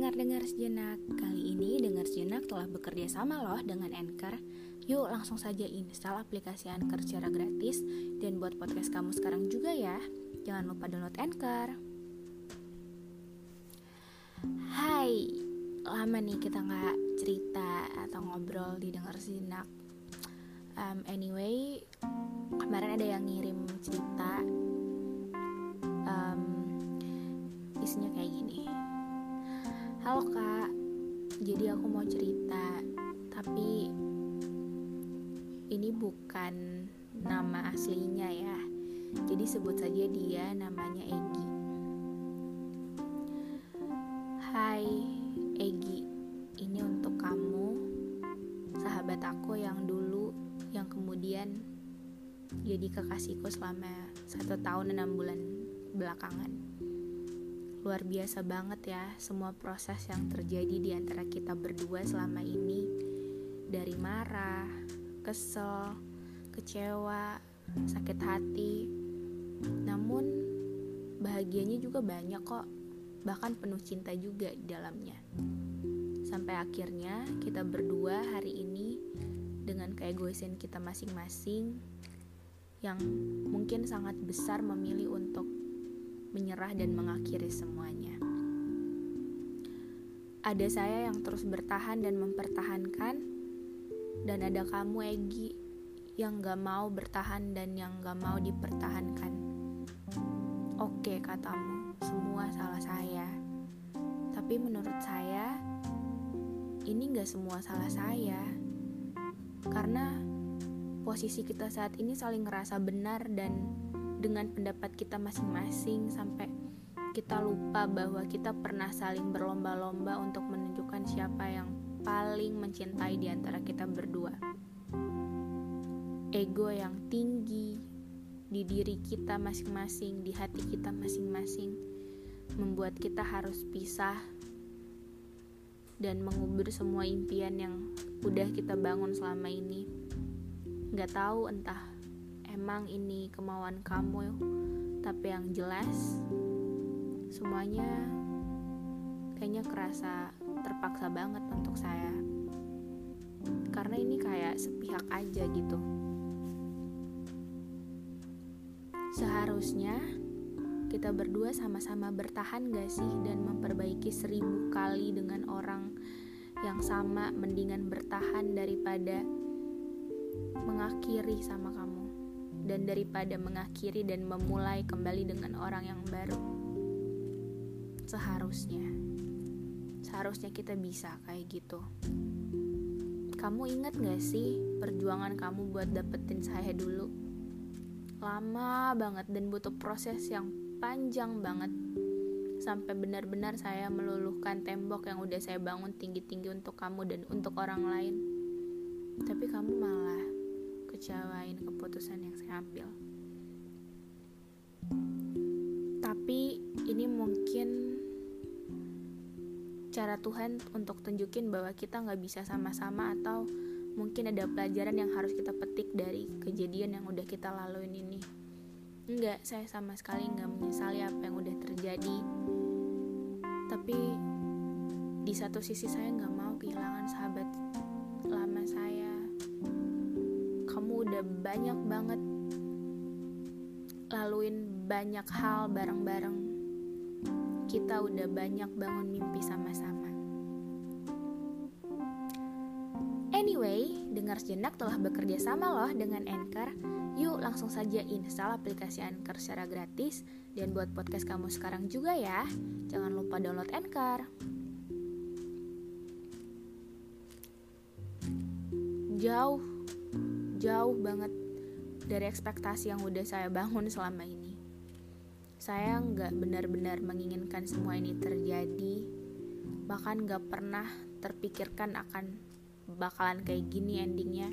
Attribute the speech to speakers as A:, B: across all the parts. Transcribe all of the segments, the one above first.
A: Hai pendengar-dengar sejenak. Kali ini Dengar Sejenak telah bekerja sama loh dengan Anchor. Yuk langsung saja install aplikasi Anchor secara gratis Dan buat podcast kamu sekarang juga ya. Jangan lupa download Anchor. Hai Lama nih kita nggak cerita atau ngobrol di Dengar Sejenak. Um, Anyway Kemarin ada yang ngirim cerita um, Isinya kayak gini Halo kak, jadi aku mau cerita, tapi ini bukan nama aslinya ya. Jadi sebut saja dia namanya Egi. Hai Egi, ini untuk kamu, sahabat aku yang dulu, yang kemudian jadi kekasihku selama satu tahun enam bulan belakangan luar biasa banget ya semua proses yang terjadi di antara kita berdua selama ini dari marah, kesel, kecewa, sakit hati. Namun bahagianya juga banyak kok, bahkan penuh cinta juga di dalamnya. Sampai akhirnya kita berdua hari ini dengan keegoisan kita masing-masing yang mungkin sangat besar memilih untuk menyerah dan mengakhiri semuanya. Ada saya yang terus bertahan dan mempertahankan, dan ada kamu Egi yang gak mau bertahan dan yang gak mau dipertahankan. Oke katamu, semua salah saya. Tapi menurut saya, ini gak semua salah saya. Karena posisi kita saat ini saling ngerasa benar dan dengan pendapat kita masing-masing sampai kita lupa bahwa kita pernah saling berlomba-lomba untuk menunjukkan siapa yang paling mencintai di antara kita berdua. Ego yang tinggi di diri kita masing-masing, di hati kita masing-masing, membuat kita harus pisah dan mengubur semua impian yang udah kita bangun selama ini. Gak tahu entah emang ini kemauan kamu tapi yang jelas semuanya kayaknya kerasa terpaksa banget untuk saya. Karena ini kayak sepihak aja gitu. Seharusnya kita berdua sama-sama bertahan gak sih dan memperbaiki seribu kali dengan orang yang sama mendingan bertahan daripada mengakhiri sama kamu dan daripada mengakhiri dan memulai kembali dengan orang yang baru. Seharusnya, seharusnya kita bisa kayak gitu. Kamu ingat gak sih perjuangan kamu buat dapetin saya dulu? Lama banget dan butuh proses yang panjang banget. Sampai benar-benar saya meluluhkan tembok yang udah saya bangun tinggi-tinggi untuk kamu dan untuk orang lain. Tapi kamu malah kecewain keputusan yang saya ambil. Tapi ini mungkin cara Tuhan untuk tunjukin bahwa kita nggak bisa sama-sama atau mungkin ada pelajaran yang harus kita petik dari kejadian yang udah kita laluin ini. Enggak, saya sama sekali nggak menyesali apa yang udah terjadi. Tapi di satu sisi saya nggak mau kehilangan sahabat lama saya udah banyak banget laluin banyak hal bareng-bareng. Kita udah banyak bangun mimpi sama-sama. Anyway, dengar sejenak telah bekerja sama loh dengan Anchor. Yuk langsung saja install aplikasi Anchor secara gratis dan buat podcast kamu sekarang juga ya. Jangan lupa download Anchor. jauh jauh banget dari ekspektasi yang udah saya bangun selama ini. Saya nggak benar-benar menginginkan semua ini terjadi bahkan nggak pernah terpikirkan akan bakalan kayak gini endingnya.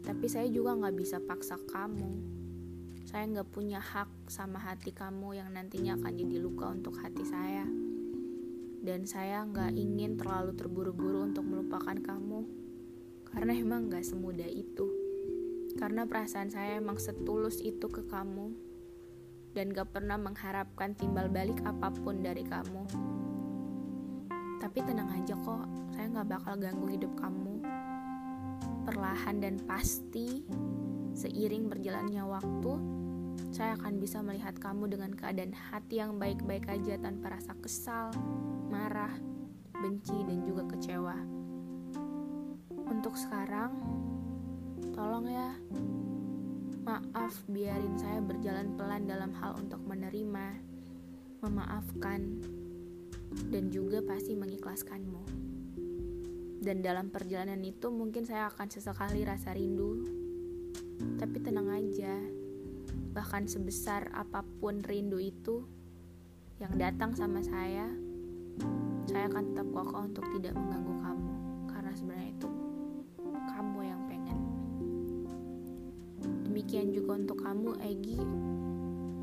A: Tapi saya juga nggak bisa paksa kamu. Saya nggak punya hak sama hati kamu yang nantinya akan jadi luka untuk hati saya. Dan saya nggak ingin terlalu terburu-buru untuk melupakan kamu. Karena emang nggak semudah itu karena perasaan saya emang setulus itu ke kamu. Dan gak pernah mengharapkan timbal balik apa pun dari kamu. Tapi tenang aja kok saya nggak bakal ganggu hidup kamu. Perlahan dan pasti seiring berjalannya waktu saya akan bisa melihat kamu dengan keadaan hati yang baik-baik aja tanpa rasa kesal, marah, benci, dan juga kecewa. Untuk sekarang, tolong ya, maaf biarin saya berjalan pelan dalam hal untuk menerima, memaafkan, dan juga pasti mengikhlaskanmu. Dan dalam perjalanan itu mungkin saya akan sesekali rasa rindu, tapi tenang aja, bahkan sebesar apa pun rindu itu yang datang sama saya, saya akan tetap kokoh untuk tidak mengganggu kamu. Karena sebenarnya itu Demikian juga untuk kamu, Egi.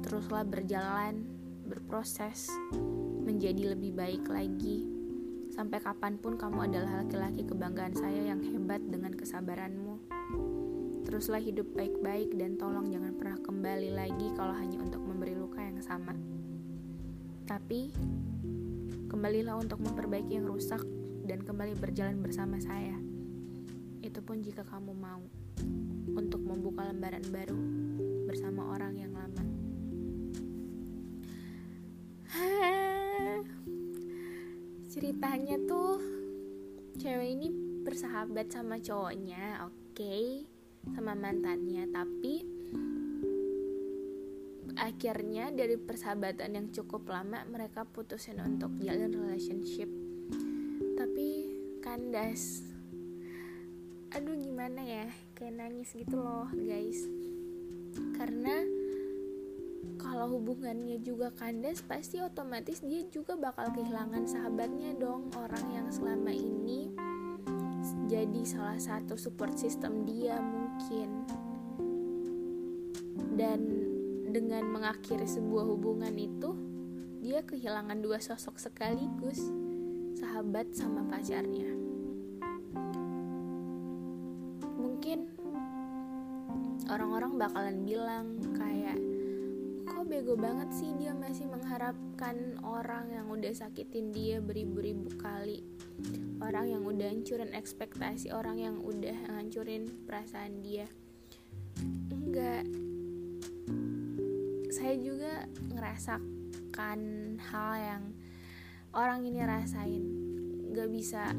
A: Teruslah berjalan, berproses, menjadi lebih baik lagi. Sampai kapan pun kamu adalah laki-laki kebanggaan saya yang hebat dengan kesabaranmu. Teruslah hidup baik-baik dan tolong jangan pernah kembali lagi kalau hanya untuk memberi luka yang sama. Tapi, kembalilah untuk memperbaiki yang rusak dan kembali berjalan bersama saya. Itu pun jika kamu mau untuk membuka lembaran baru bersama orang yang lama. Ceritanya tuh cewek ini bersahabat sama cowoknya, oke. Okay sama mantannya tapi akhirnya dari persahabatan yang cukup lama mereka putusin untuk jalan relationship tapi kandas aduh gimana ya kayak nangis gitu loh guys. Karena kalau hubungannya juga kandas pasti otomatis dia juga bakal kehilangan sahabatnya dong orang yang selama ini jadi salah satu support system dia mungkin. Dan dengan mengakhiri sebuah hubungan itu dia kehilangan dua sosok sekaligus sahabat sama pacarnya orang-orang bakalan bilang kayak kok bego banget sih dia masih mengharapkan orang yang udah sakitin dia beribu-ribu kali? Orang yang udah hancurin ekspektasi orang yang udah hancurin perasaan dia. Enggak. Saya juga ngerasakan hal yang orang ini rasain. Gak bisa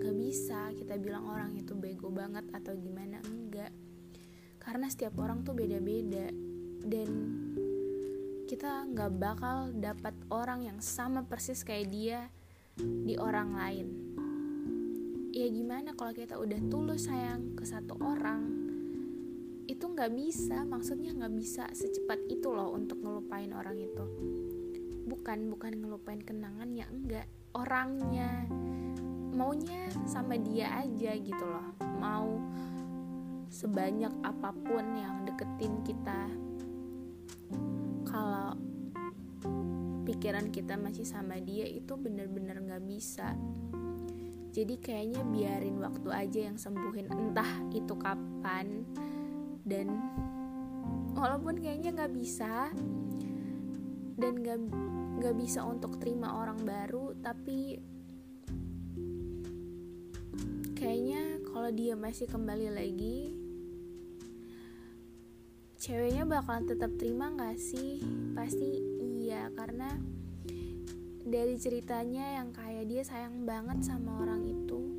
A: gak bisa kita bilang orang itu bego banget atau gimana karena setiap orang tuh beda-beda. Dan kita nggak bakal dapat orang yang sama persis kayak dia di orang lain. Ya gimana kalau kita udah tulus sayang ke satu orang itu nggak bisa maksudnya nggak bisa secepat itu loh untuk ngelupain orang itu. Bukan bukan ngelupain kenangannya enggak. Orangnya maunya sama dia aja gitu loh. Mau sebanyak apa pun yang deketin kita. Kalau pikiran kita masih sama dia itu bener-bener gak bisa. Jadi kayaknya biarin waktu aja yang sembuhin entah itu kapan. Dan walaupun kayaknya gak bisa dan gak, gak bisa untuk terima orang baru tapi kayaknya kalau dia masih kembali lagi ceweknya bakalan tetap terima gak sih? Pasti iya karena dari ceritanya yang kayak dia sayang banget sama orang itu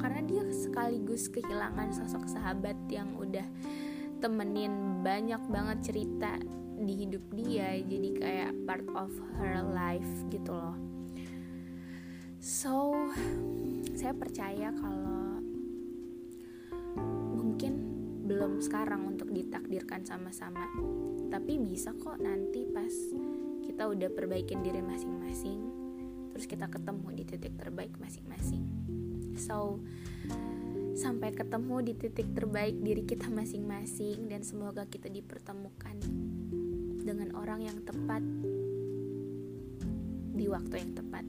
A: karena dia sekaligus kehilangan sosok sahabat yang udah temenin banyak banget cerita di hidup dia jadi kayak part of her life gitu loh. So saya percaya kalau belum sekarang untuk ditakdirkan sama-sama. Tapi bisa kok nanti pas kita udah perbaikin diri masing-masing terus kita ketemu di titik terbaik masing-masing. So sampai ketemu di titik terbaik diri kita masing-masing dan semoga kita dipertemukan dengan orang yang tepat di waktu yang tepat